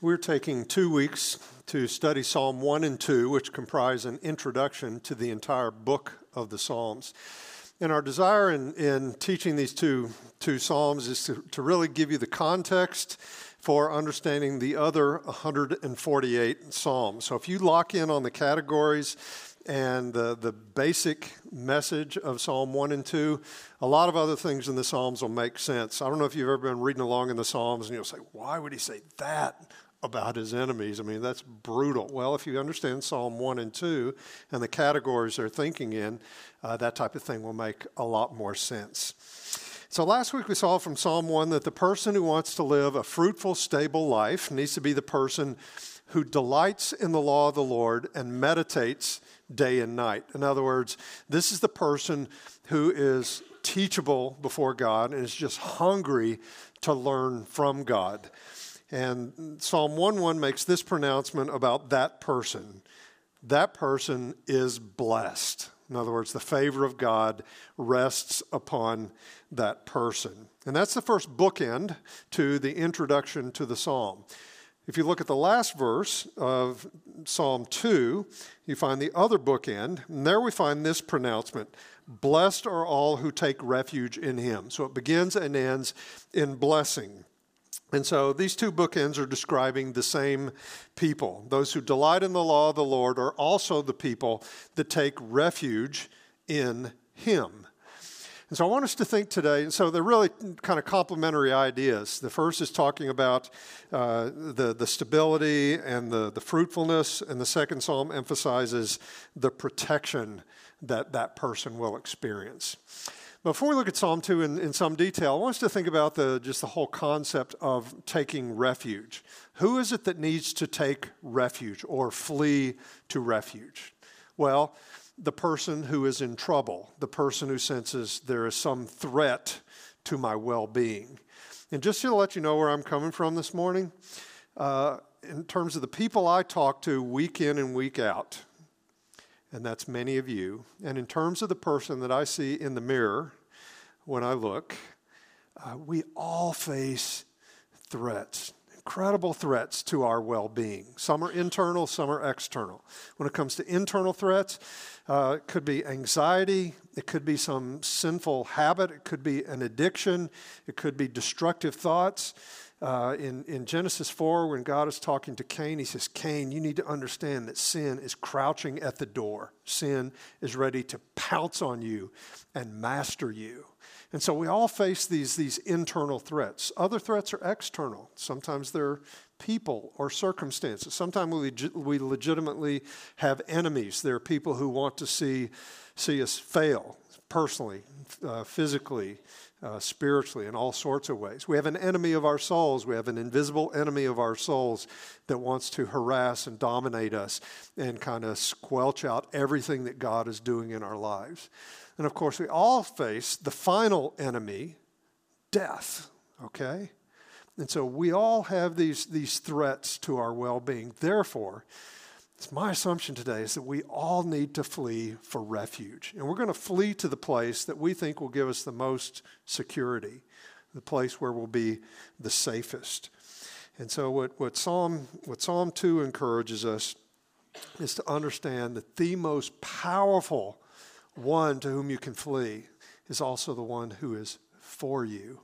We're taking two weeks to study Psalm 1 and 2, which comprise an introduction to the entire book of the Psalms. And our desire in, in teaching these two, two Psalms is to, to really give you the context for understanding the other 148 Psalms. So if you lock in on the categories and the, the basic message of Psalm 1 and 2, a lot of other things in the Psalms will make sense. I don't know if you've ever been reading along in the Psalms and you'll say, why would he say that? About his enemies. I mean, that's brutal. Well, if you understand Psalm 1 and 2 and the categories they're thinking in, uh, that type of thing will make a lot more sense. So, last week we saw from Psalm 1 that the person who wants to live a fruitful, stable life needs to be the person who delights in the law of the Lord and meditates day and night. In other words, this is the person who is teachable before God and is just hungry to learn from God. And Psalm 1:1 makes this pronouncement about that person. That person is blessed. In other words, the favor of God rests upon that person. And that's the first bookend to the introduction to the psalm. If you look at the last verse of Psalm 2, you find the other bookend, and there we find this pronouncement Blessed are all who take refuge in him. So it begins and ends in blessing. And so these two bookends are describing the same people. Those who delight in the law of the Lord are also the people that take refuge in Him. And so I want us to think today, and so they're really kind of complementary ideas. The first is talking about uh, the, the stability and the, the fruitfulness, and the second psalm emphasizes the protection that that person will experience. Before we look at Psalm 2 in, in some detail, I want us to think about the, just the whole concept of taking refuge. Who is it that needs to take refuge or flee to refuge? Well, the person who is in trouble, the person who senses there is some threat to my well being. And just to let you know where I'm coming from this morning, uh, in terms of the people I talk to week in and week out, and that's many of you. And in terms of the person that I see in the mirror when I look, uh, we all face threats, incredible threats to our well being. Some are internal, some are external. When it comes to internal threats, uh, it could be anxiety, it could be some sinful habit, it could be an addiction, it could be destructive thoughts. Uh, in, in Genesis 4, when God is talking to Cain, he says, Cain, you need to understand that sin is crouching at the door. Sin is ready to pounce on you and master you. And so we all face these, these internal threats. Other threats are external. Sometimes they're people or circumstances. Sometimes we, we legitimately have enemies. There are people who want to see, see us fail personally, uh, physically, uh, spiritually, in all sorts of ways. We have an enemy of our souls. We have an invisible enemy of our souls that wants to harass and dominate us and kind of squelch out everything that God is doing in our lives. And of course, we all face the final enemy, death, okay? And so we all have these, these threats to our well being. Therefore, it's my assumption today is that we all need to flee for refuge. And we're going to flee to the place that we think will give us the most security, the place where we'll be the safest. And so, what, what, Psalm, what Psalm 2 encourages us is to understand that the most powerful one to whom you can flee is also the one who is for you,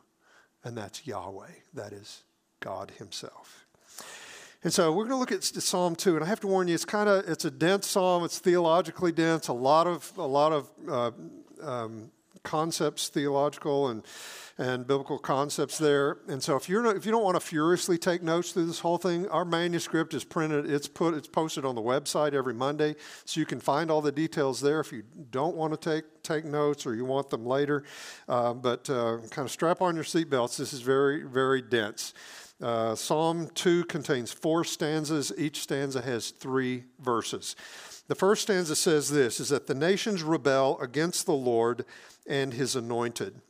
and that's Yahweh, that is God Himself. And so we're going to look at Psalm 2, and I have to warn you, it's kind of it's a dense psalm. It's theologically dense. A lot of a lot of uh, um, concepts, theological and and biblical concepts there. And so if you're not, if you don't want to furiously take notes through this whole thing, our manuscript is printed. It's put it's posted on the website every Monday, so you can find all the details there. If you don't want to take take notes or you want them later, uh, but uh, kind of strap on your seatbelts. This is very very dense. Uh, Psalm 2 contains four stanzas. Each stanza has three verses. The first stanza says this is that the nations rebel against the Lord and his anointed.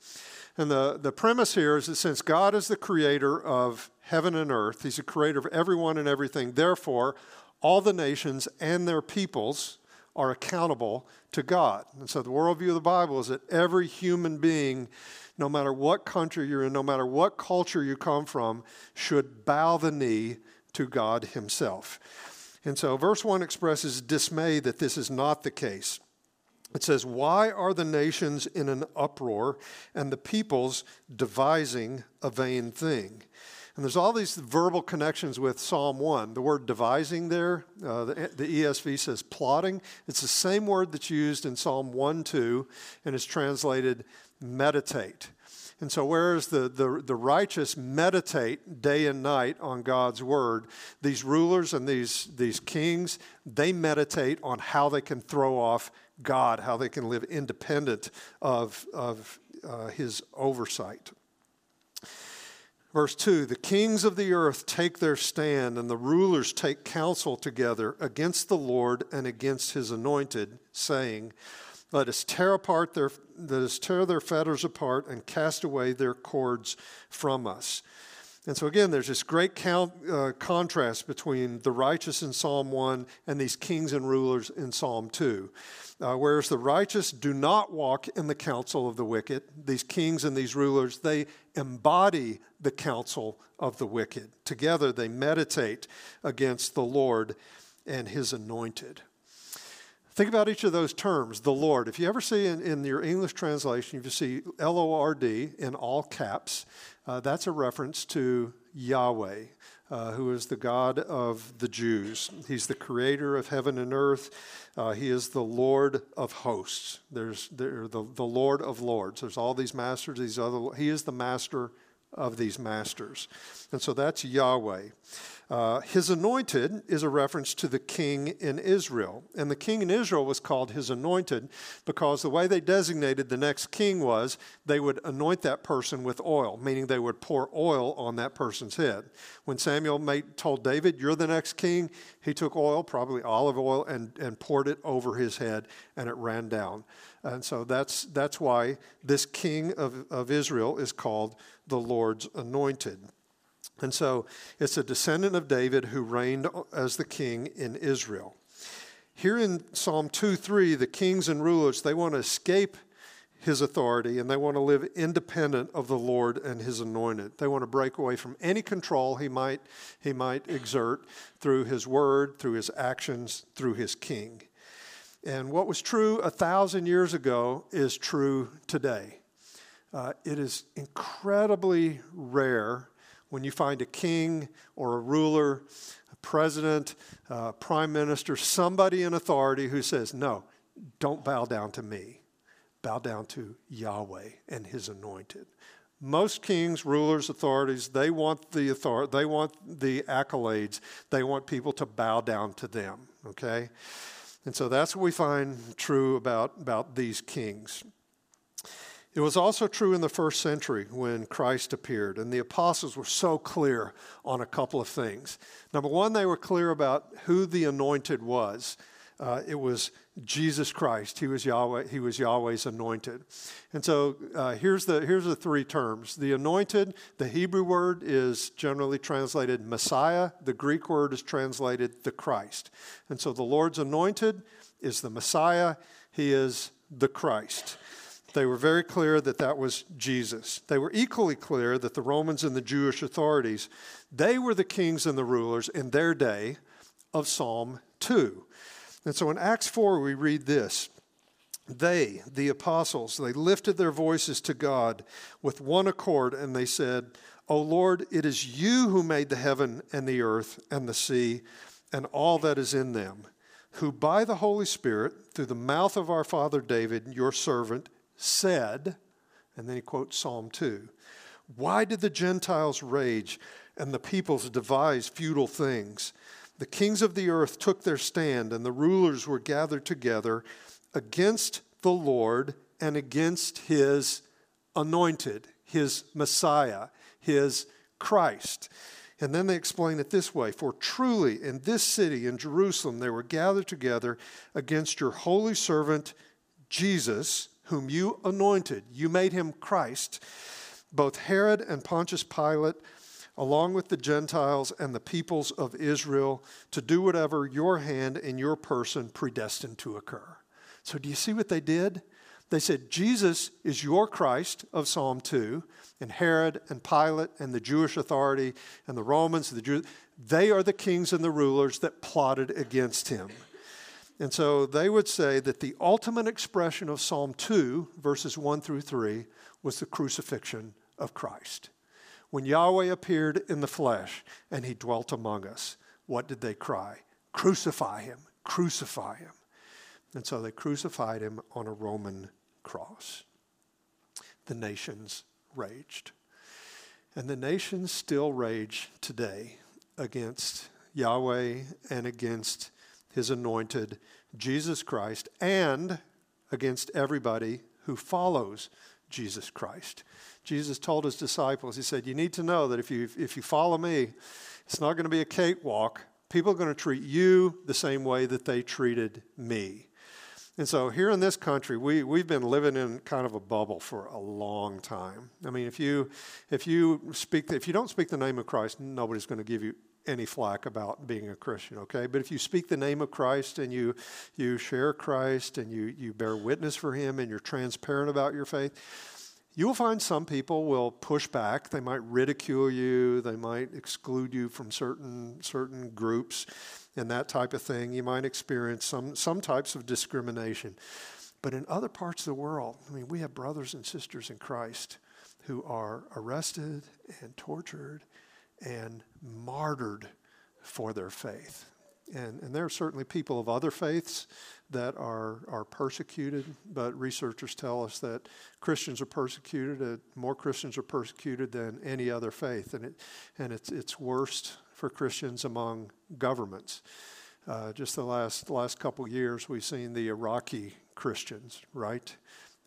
And the, the premise here is that since God is the creator of heaven and earth, he's the creator of everyone and everything, therefore, all the nations and their peoples are accountable to God. And so the worldview of the Bible is that every human being no matter what country you're in, no matter what culture you come from, should bow the knee to God Himself. And so, verse 1 expresses dismay that this is not the case. It says, Why are the nations in an uproar and the peoples devising a vain thing? And there's all these verbal connections with Psalm 1. The word devising there, uh, the, the, ESV says plotting. It's the same word that's used in Psalm 1 2 and is translated meditate. And so, whereas the, the, the righteous meditate day and night on God's word, these rulers and these, these kings, they meditate on how they can throw off God, how they can live independent of, of uh, his oversight. Verse 2 The kings of the earth take their stand, and the rulers take counsel together against the Lord and against his anointed, saying, Let us tear apart their let us tear their fetters apart and cast away their cords from us. And so, again, there's this great count, uh, contrast between the righteous in Psalm 1 and these kings and rulers in Psalm 2. Uh, whereas the righteous do not walk in the counsel of the wicked, these kings and these rulers, they embody the counsel of the wicked. Together, they meditate against the Lord and his anointed. Think about each of those terms, the Lord. If you ever see in, in your English translation, if you see L O R D in all caps, uh, that's a reference to Yahweh, uh, who is the God of the Jews. He's the creator of heaven and earth. Uh, he is the Lord of hosts. There's there, the, the Lord of lords. There's all these masters, these other, he is the master of these masters. And so that's Yahweh. Uh, his anointed is a reference to the king in Israel. And the king in Israel was called his anointed because the way they designated the next king was they would anoint that person with oil, meaning they would pour oil on that person's head. When Samuel made, told David, You're the next king, he took oil, probably olive oil, and, and poured it over his head, and it ran down. And so that's, that's why this king of, of Israel is called the Lord's anointed. And so it's a descendant of David who reigned as the king in Israel. Here in Psalm 2 3, the kings and rulers, they want to escape his authority and they want to live independent of the Lord and his anointed. They want to break away from any control he might, he might exert through his word, through his actions, through his king. And what was true a thousand years ago is true today. Uh, it is incredibly rare when you find a king or a ruler, a president, a prime minister, somebody in authority who says, No, don't bow down to me. Bow down to Yahweh and his anointed. Most kings, rulers, authorities, they want the authority, they want the accolades. They want people to bow down to them, okay? And so that's what we find true about, about these kings. It was also true in the first century when Christ appeared, and the apostles were so clear on a couple of things. Number one, they were clear about who the anointed was. Uh, it was Jesus Christ. He was Yahweh. He was Yahweh's anointed. And so uh, here's the here's the three terms. The anointed. The Hebrew word is generally translated Messiah. The Greek word is translated the Christ. And so the Lord's anointed is the Messiah. He is the Christ. They were very clear that that was Jesus. They were equally clear that the Romans and the Jewish authorities, they were the kings and the rulers in their day of Psalm 2. And so in Acts 4, we read this They, the apostles, they lifted their voices to God with one accord, and they said, O Lord, it is you who made the heaven and the earth and the sea and all that is in them, who by the Holy Spirit, through the mouth of our father David, your servant, said, and then he quotes Psalm 2 Why did the Gentiles rage and the peoples devise futile things? The kings of the earth took their stand, and the rulers were gathered together against the Lord and against his anointed, his Messiah, his Christ. And then they explain it this way For truly in this city, in Jerusalem, they were gathered together against your holy servant Jesus whom you anointed. You made him Christ. Both Herod and Pontius Pilate, along with the Gentiles and the peoples of Israel, to do whatever your hand and your person predestined to occur. So, do you see what they did? They said, Jesus is your Christ of Psalm 2, and Herod and Pilate and the Jewish authority and the Romans, the Jews, they are the kings and the rulers that plotted against him. And so they would say that the ultimate expression of Psalm 2, verses 1 through 3, was the crucifixion of Christ. When Yahweh appeared in the flesh and he dwelt among us, what did they cry? Crucify him, crucify him. And so they crucified him on a Roman cross. The nations raged. And the nations still rage today against Yahweh and against his anointed, Jesus Christ, and against everybody who follows Jesus Christ. Jesus told his disciples, He said, You need to know that if you, if you follow me, it's not going to be a cakewalk. People are going to treat you the same way that they treated me. And so here in this country, we, we've been living in kind of a bubble for a long time. I mean, if you, if you speak, if you don't speak the name of Christ, nobody's going to give you any flack about being a Christian, okay? But if you speak the name of Christ and you, you share Christ and you, you bear witness for him and you're transparent about your faith, you will find some people will push back. They might ridicule you. They might exclude you from certain certain groups and that type of thing. You might experience some, some types of discrimination. But in other parts of the world, I mean, we have brothers and sisters in Christ who are arrested and tortured and martyred for their faith. And, and there are certainly people of other faiths that are, are persecuted, but researchers tell us that Christians are persecuted, uh, more Christians are persecuted than any other faith. And, it, and it's, it's worst for Christians among governments. Uh, just the last last couple years, we've seen the Iraqi Christians, right?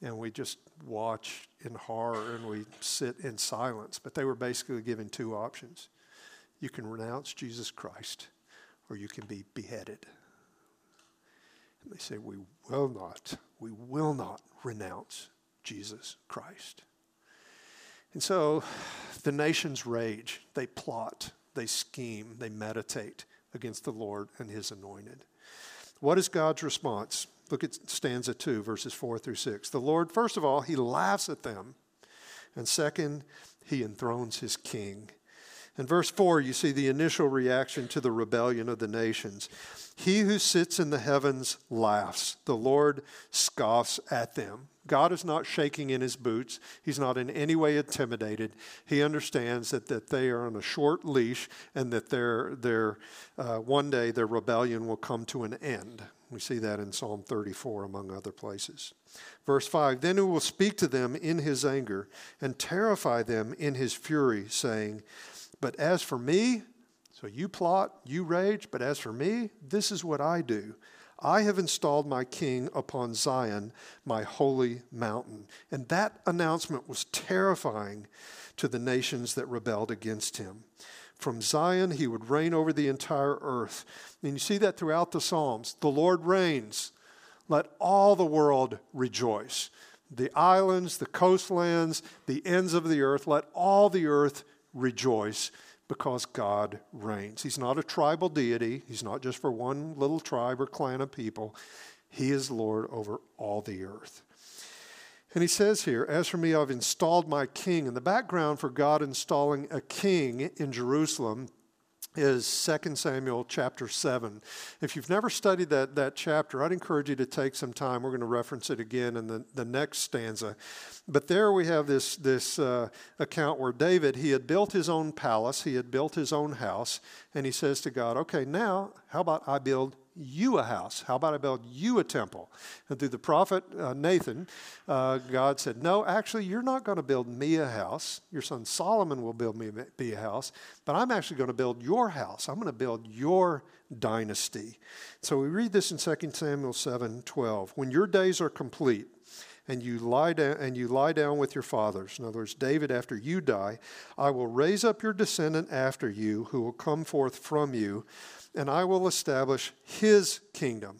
And we just watch in horror and we sit in silence. But they were basically given two options: you can renounce Jesus Christ, or you can be beheaded. And they say, "We will not. We will not renounce Jesus Christ." And so, the nations rage. They plot they scheme, they meditate against the Lord and his anointed. What is God's response? Look at stanza 2, verses 4 through 6. The Lord, first of all, he laughs at them. And second, he enthrones his king. In verse 4, you see the initial reaction to the rebellion of the nations. He who sits in the heavens laughs, the Lord scoffs at them. God is not shaking in his boots. He's not in any way intimidated. He understands that, that they are on a short leash and that their, their, uh, one day their rebellion will come to an end. We see that in Psalm 34, among other places. Verse 5 Then he will speak to them in his anger and terrify them in his fury, saying, But as for me, so you plot, you rage, but as for me, this is what I do. I have installed my king upon Zion, my holy mountain. And that announcement was terrifying to the nations that rebelled against him. From Zion, he would reign over the entire earth. And you see that throughout the Psalms. The Lord reigns. Let all the world rejoice. The islands, the coastlands, the ends of the earth, let all the earth rejoice because God reigns. He's not a tribal deity, He's not just for one little tribe or clan of people. He is Lord over all the earth. And he says here, As for me, I've installed my king. And the background for God installing a king in Jerusalem is 2 Samuel chapter 7. If you've never studied that, that chapter, I'd encourage you to take some time. We're going to reference it again in the, the next stanza. But there we have this, this uh, account where David, he had built his own palace, he had built his own house, and he says to God, Okay, now how about I build you a house? How about I build you a temple? And through the prophet uh, Nathan, uh, God said, No, actually, you're not going to build me a house. Your son Solomon will build me be a house, but I'm actually going to build your house. I'm going to build your dynasty. So we read this in 2 Samuel 7 12. When your days are complete, and you lie down and you lie down with your fathers. In other words, David, after you die, I will raise up your descendant after you, who will come forth from you, and I will establish his kingdom.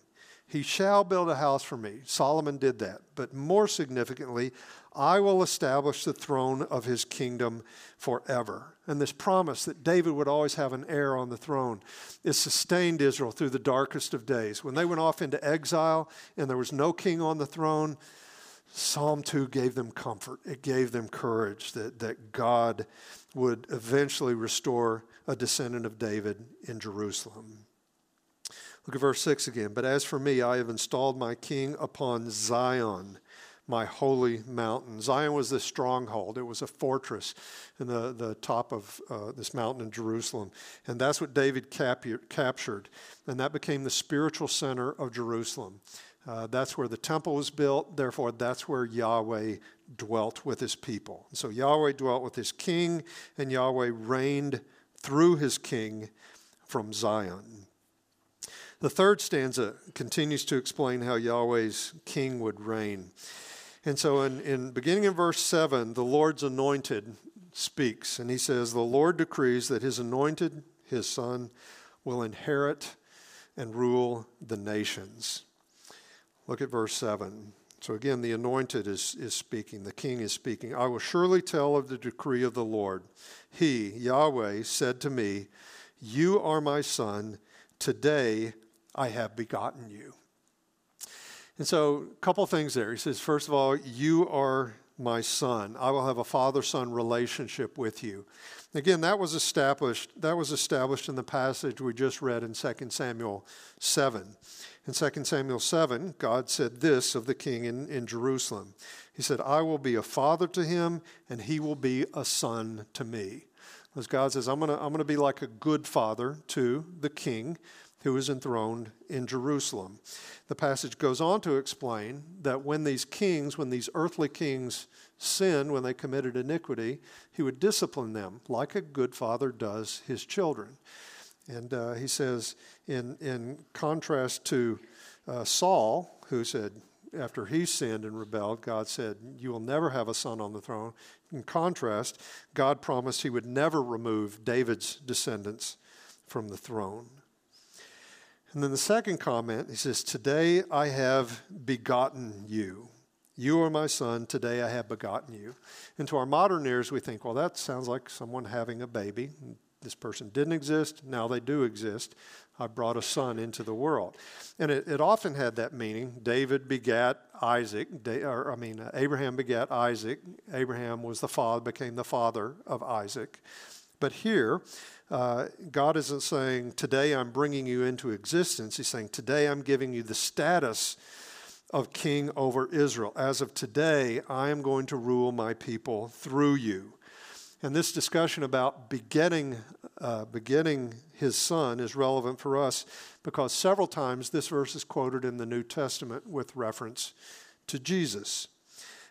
He shall build a house for me. Solomon did that. But more significantly, I will establish the throne of his kingdom forever. And this promise that David would always have an heir on the throne is sustained Israel through the darkest of days. When they went off into exile and there was no king on the throne, Psalm 2 gave them comfort. It gave them courage that, that God would eventually restore a descendant of David in Jerusalem. Look at verse 6 again. But as for me, I have installed my king upon Zion, my holy mountain. Zion was this stronghold, it was a fortress in the, the top of uh, this mountain in Jerusalem. And that's what David cap- captured. And that became the spiritual center of Jerusalem. Uh, that's where the temple was built. Therefore, that's where Yahweh dwelt with his people. So Yahweh dwelt with his king, and Yahweh reigned through his king from Zion. The third stanza continues to explain how Yahweh's king would reign. And so, in, in beginning in verse 7, the Lord's anointed speaks, and he says, The Lord decrees that his anointed, his son, will inherit and rule the nations. Look at verse 7. So again, the anointed is, is speaking, the king is speaking. I will surely tell of the decree of the Lord. He, Yahweh, said to me, You are my son. Today I have begotten you. And so, a couple things there. He says, First of all, you are my son. I will have a father son relationship with you. Again, that was established that was established in the passage we just read in 2 Samuel 7. In 2 Samuel 7, God said this of the king in, in Jerusalem. He said, I will be a father to him, and he will be a son to me. As God says, I'm going to I'm going to be like a good father to the king who is enthroned in Jerusalem. The passage goes on to explain that when these kings, when these earthly kings sinned, when they committed iniquity, he would discipline them like a good father does his children. And uh, he says, in, in contrast to uh, Saul, who said, after he sinned and rebelled, God said, You will never have a son on the throne. In contrast, God promised he would never remove David's descendants from the throne. And then the second comment, he says, Today I have begotten you. You are my son. Today I have begotten you. And to our modern ears, we think, well, that sounds like someone having a baby. This person didn't exist, now they do exist. I brought a son into the world. And it, it often had that meaning. David begat Isaac, or I mean, uh, Abraham begat Isaac. Abraham was the father, became the father of Isaac. But here, uh, God isn't saying, Today I'm bringing you into existence. He's saying, Today I'm giving you the status of king over Israel. As of today, I am going to rule my people through you. And this discussion about begetting, uh, his son is relevant for us because several times this verse is quoted in the New Testament with reference to Jesus.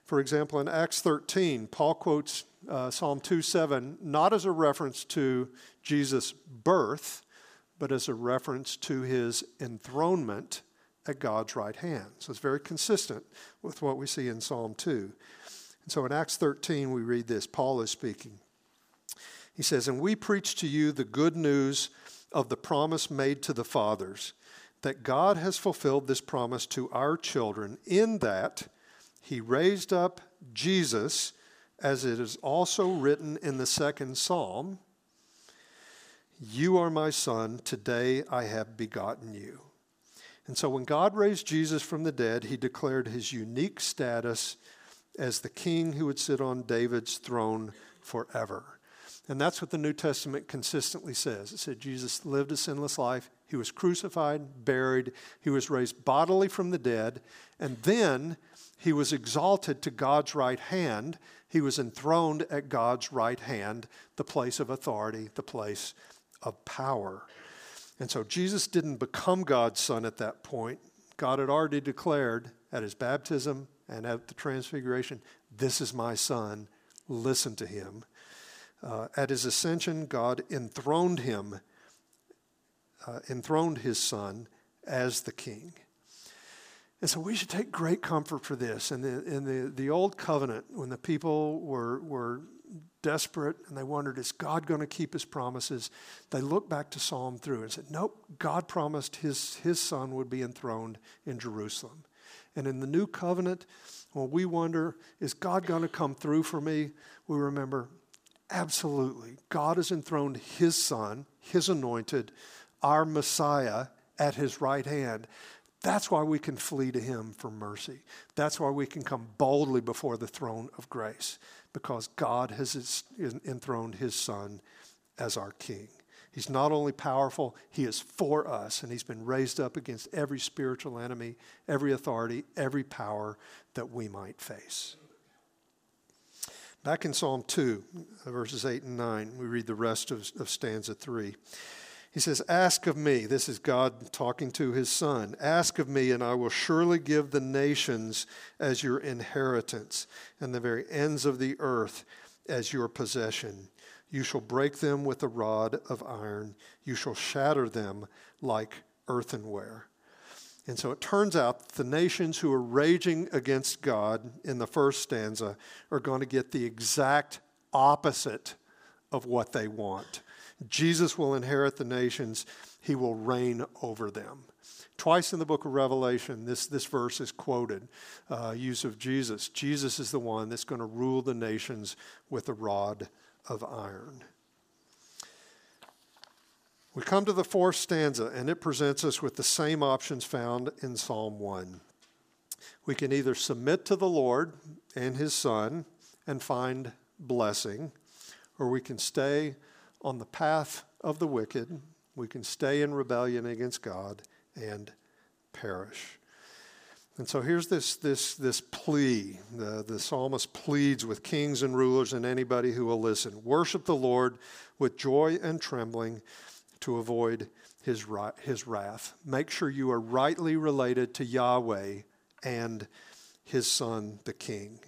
For example, in Acts 13, Paul quotes uh, Psalm 2 7 not as a reference to Jesus' birth, but as a reference to his enthronement at God's right hand. So it's very consistent with what we see in Psalm 2. And so in Acts 13, we read this Paul is speaking. He says, And we preach to you the good news of the promise made to the fathers, that God has fulfilled this promise to our children, in that he raised up Jesus, as it is also written in the second psalm You are my son, today I have begotten you. And so when God raised Jesus from the dead, he declared his unique status as the king who would sit on David's throne forever. And that's what the New Testament consistently says. It said Jesus lived a sinless life, he was crucified, buried, he was raised bodily from the dead, and then he was exalted to God's right hand. He was enthroned at God's right hand, the place of authority, the place of power. And so Jesus didn't become God's son at that point. God had already declared at his baptism and at the transfiguration, This is my son, listen to him. Uh, at his ascension, God enthroned him, uh, enthroned his son as the king. And so we should take great comfort for this. In the, in the, the old covenant, when the people were, were desperate and they wondered, is God going to keep his promises? They looked back to Psalm through and said, nope, God promised his, his son would be enthroned in Jerusalem. And in the new covenant, when we wonder, is God going to come through for me? We remember, absolutely. God has enthroned his son, his anointed, our Messiah, at his right hand. That's why we can flee to Him for mercy. That's why we can come boldly before the throne of grace, because God has enthroned His Son as our King. He's not only powerful, He is for us, and He's been raised up against every spiritual enemy, every authority, every power that we might face. Back in Psalm 2, verses 8 and 9, we read the rest of, of stanza 3. He says, Ask of me, this is God talking to his son, ask of me, and I will surely give the nations as your inheritance, and the very ends of the earth as your possession. You shall break them with a rod of iron, you shall shatter them like earthenware. And so it turns out the nations who are raging against God in the first stanza are going to get the exact opposite of what they want. Jesus will inherit the nations, he will reign over them. Twice in the book of Revelation, this, this verse is quoted, uh, use of Jesus. Jesus is the one that's going to rule the nations with a rod of iron. We come to the fourth stanza, and it presents us with the same options found in Psalm 1. We can either submit to the Lord and His Son and find blessing, or we can stay on the path of the wicked. We can stay in rebellion against God and perish. And so here's this, this, this plea. The, the psalmist pleads with kings and rulers and anybody who will listen Worship the Lord with joy and trembling to avoid his, his wrath. Make sure you are rightly related to Yahweh and his son, the king.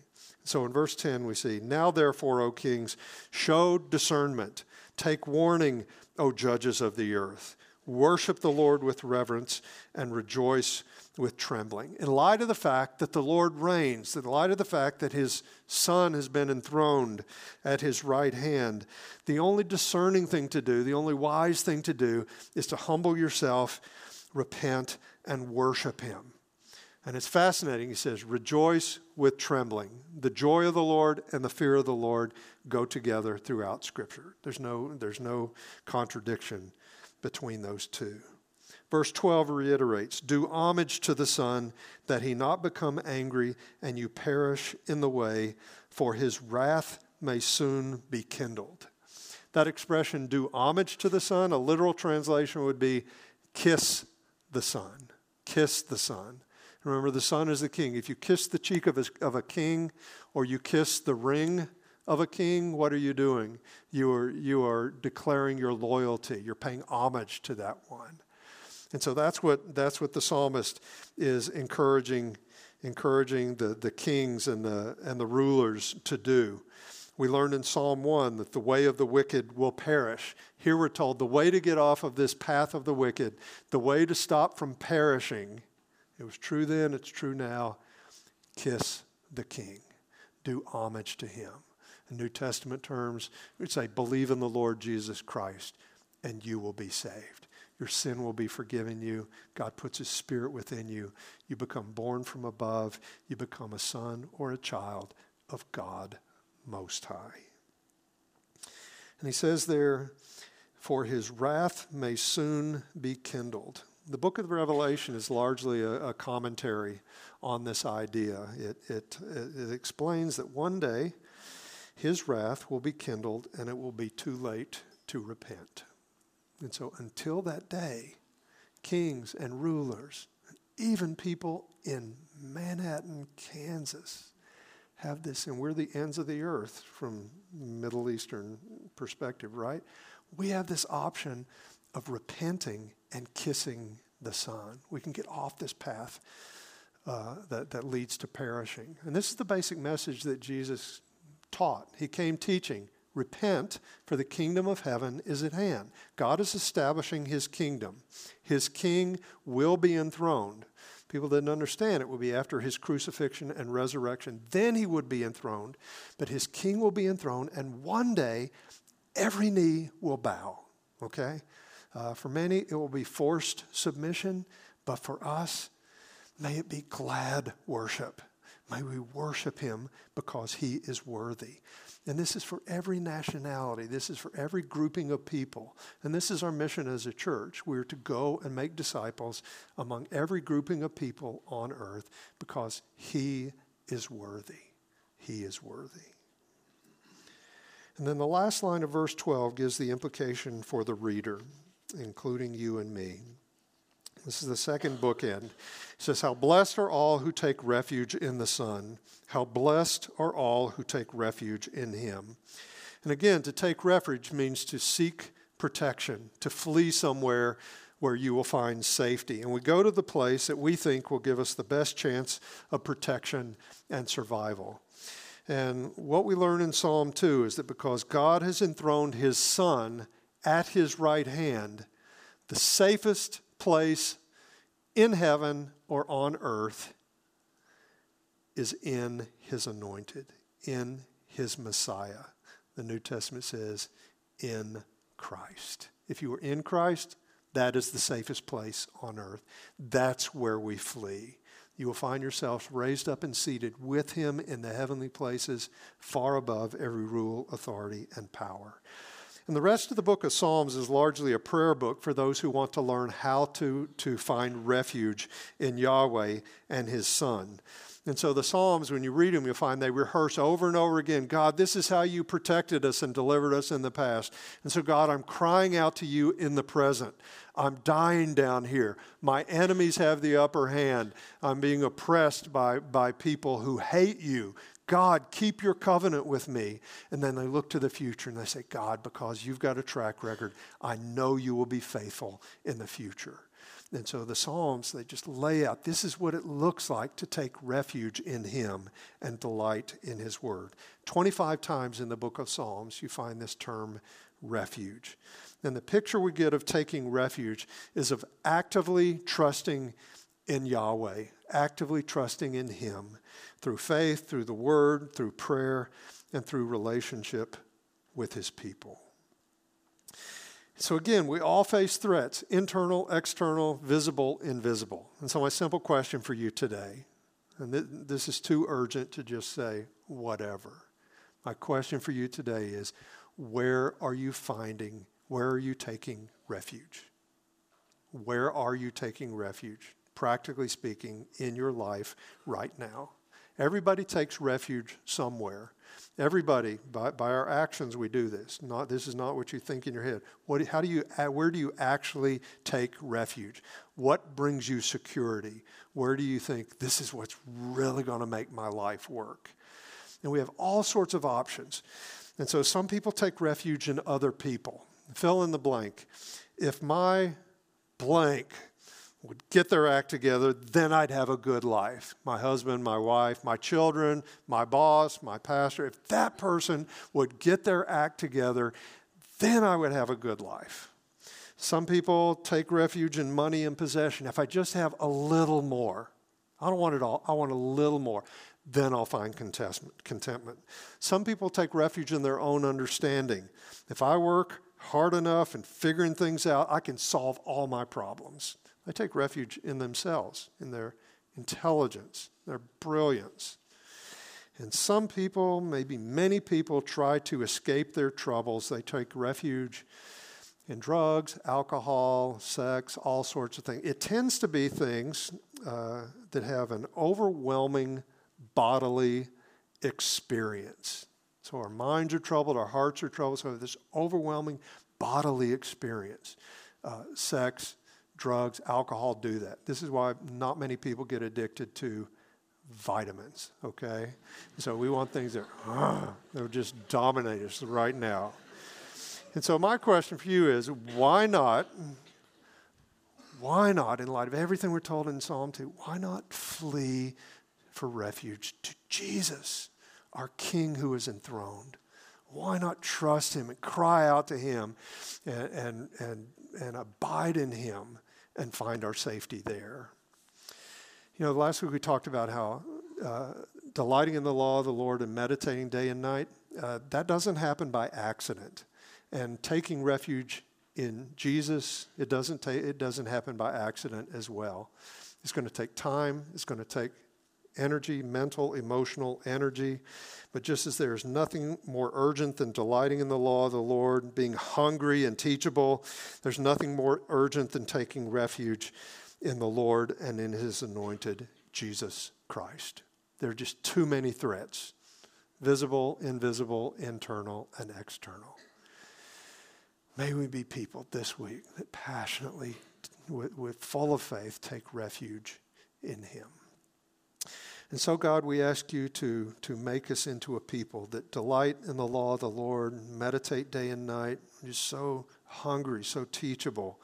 So in verse 10, we see, Now therefore, O kings, show discernment. Take warning, O judges of the earth. Worship the Lord with reverence and rejoice with trembling. In light of the fact that the Lord reigns, in light of the fact that his Son has been enthroned at his right hand, the only discerning thing to do, the only wise thing to do, is to humble yourself, repent, and worship him. And it's fascinating. He says, Rejoice with trembling. The joy of the Lord and the fear of the Lord go together throughout Scripture. There's no, there's no contradiction between those two. Verse 12 reiterates Do homage to the Son, that he not become angry and you perish in the way, for his wrath may soon be kindled. That expression, do homage to the Son, a literal translation would be kiss the Son. Kiss the Son. Remember, the Son is the king. If you kiss the cheek of a, of a king or you kiss the ring of a king, what are you doing? You are, you are declaring your loyalty. You're paying homage to that one. And so that's what, that's what the psalmist is encouraging, encouraging the, the kings and the, and the rulers to do. We learned in Psalm 1 that the way of the wicked will perish. Here we're told the way to get off of this path of the wicked, the way to stop from perishing, it was true then, it's true now. Kiss the king, do homage to him. In New Testament terms, we'd say, believe in the Lord Jesus Christ, and you will be saved. Your sin will be forgiven you. God puts His Spirit within you. You become born from above. You become a son or a child of God Most High. And He says there, For His wrath may soon be kindled. The book of Revelation is largely a, a commentary on this idea. It, it, it explains that one day His wrath will be kindled and it will be too late to repent. And so until that day, kings and rulers, even people in Manhattan, Kansas, have this, and we're the ends of the earth from Middle Eastern perspective, right? We have this option of repenting and kissing the Son. We can get off this path uh, that, that leads to perishing. And this is the basic message that Jesus taught. He came teaching Repent, for the kingdom of heaven is at hand. God is establishing his kingdom. His king will be enthroned. People didn't understand it would be after his crucifixion and resurrection. Then he would be enthroned. But his king will be enthroned, and one day every knee will bow. Okay? Uh, for many, it will be forced submission, but for us, may it be glad worship. May we worship him because he is worthy. And this is for every nationality. This is for every grouping of people. And this is our mission as a church. We're to go and make disciples among every grouping of people on earth because He is worthy. He is worthy. And then the last line of verse 12 gives the implication for the reader, including you and me. This is the second bookend. It says, How blessed are all who take refuge in the Son. How blessed are all who take refuge in Him. And again, to take refuge means to seek protection, to flee somewhere where you will find safety. And we go to the place that we think will give us the best chance of protection and survival. And what we learn in Psalm 2 is that because God has enthroned his Son at his right hand, the safest place in heaven or on earth is in his anointed, in his Messiah. The New Testament says, in Christ. If you are in Christ, that is the safest place on earth. That's where we flee you will find yourselves raised up and seated with him in the heavenly places, far above every rule, authority, and power. And the rest of the book of Psalms is largely a prayer book for those who want to learn how to, to find refuge in Yahweh and his Son. And so the Psalms, when you read them, you'll find they rehearse over and over again God, this is how you protected us and delivered us in the past. And so, God, I'm crying out to you in the present. I'm dying down here. My enemies have the upper hand. I'm being oppressed by, by people who hate you. God, keep your covenant with me. And then they look to the future and they say, God, because you've got a track record, I know you will be faithful in the future. And so the Psalms, they just lay out this is what it looks like to take refuge in Him and delight in His Word. 25 times in the book of Psalms, you find this term refuge. And the picture we get of taking refuge is of actively trusting in Yahweh, actively trusting in Him through faith, through the Word, through prayer, and through relationship with His people. So, again, we all face threats internal, external, visible, invisible. And so, my simple question for you today, and th- this is too urgent to just say whatever. My question for you today is where are you finding, where are you taking refuge? Where are you taking refuge, practically speaking, in your life right now? Everybody takes refuge somewhere. Everybody, by, by our actions, we do this. Not, this is not what you think in your head. What, how do you, where do you actually take refuge? What brings you security? Where do you think this is what's really going to make my life work? And we have all sorts of options. And so some people take refuge in other people. Fill in the blank. If my blank would get their act together, then I'd have a good life. My husband, my wife, my children, my boss, my pastor, if that person would get their act together, then I would have a good life. Some people take refuge in money and possession. If I just have a little more, I don't want it all, I want a little more, then I'll find contentment. Some people take refuge in their own understanding. If I work hard enough and figuring things out, I can solve all my problems. They take refuge in themselves, in their intelligence, their brilliance. And some people, maybe many people, try to escape their troubles. They take refuge in drugs, alcohol, sex, all sorts of things. It tends to be things uh, that have an overwhelming bodily experience. So our minds are troubled, our hearts are troubled, so this overwhelming bodily experience. Uh, sex, drugs, alcohol do that. This is why not many people get addicted to vitamins, okay? So we want things that, uh, that will just dominate us right now. And so my question for you is why not, why not, in light of everything we're told in Psalm 2, why not flee for refuge to Jesus, our King who is enthroned? Why not trust him and cry out to him and, and, and, and abide in him and find our safety there. You know, last week we talked about how uh, delighting in the law of the Lord and meditating day and night, uh, that doesn't happen by accident. And taking refuge in Jesus, it doesn't, ta- it doesn't happen by accident as well. It's going to take time, it's going to take energy, mental, emotional energy. But just as there is nothing more urgent than delighting in the law of the Lord, being hungry and teachable, there's nothing more urgent than taking refuge in the Lord and in his anointed Jesus Christ. There are just too many threats visible, invisible, internal, and external. May we be people this week that passionately, with, with full of faith, take refuge in Him. And so, God, we ask you to, to make us into a people that delight in the law of the Lord, meditate day and night, You're so hungry, so teachable.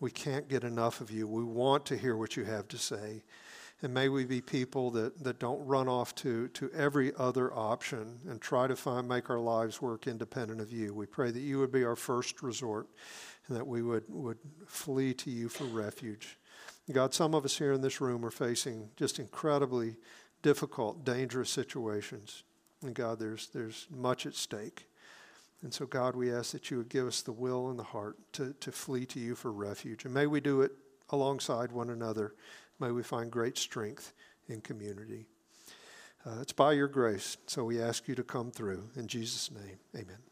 We can't get enough of you. We want to hear what you have to say. And may we be people that, that don't run off to, to every other option and try to find, make our lives work independent of you. We pray that you would be our first resort and that we would, would flee to you for refuge. God, some of us here in this room are facing just incredibly difficult, dangerous situations. And God, there's, there's much at stake. And so, God, we ask that you would give us the will and the heart to, to flee to you for refuge. And may we do it alongside one another May we find great strength in community. Uh, it's by your grace, so we ask you to come through. In Jesus' name, amen.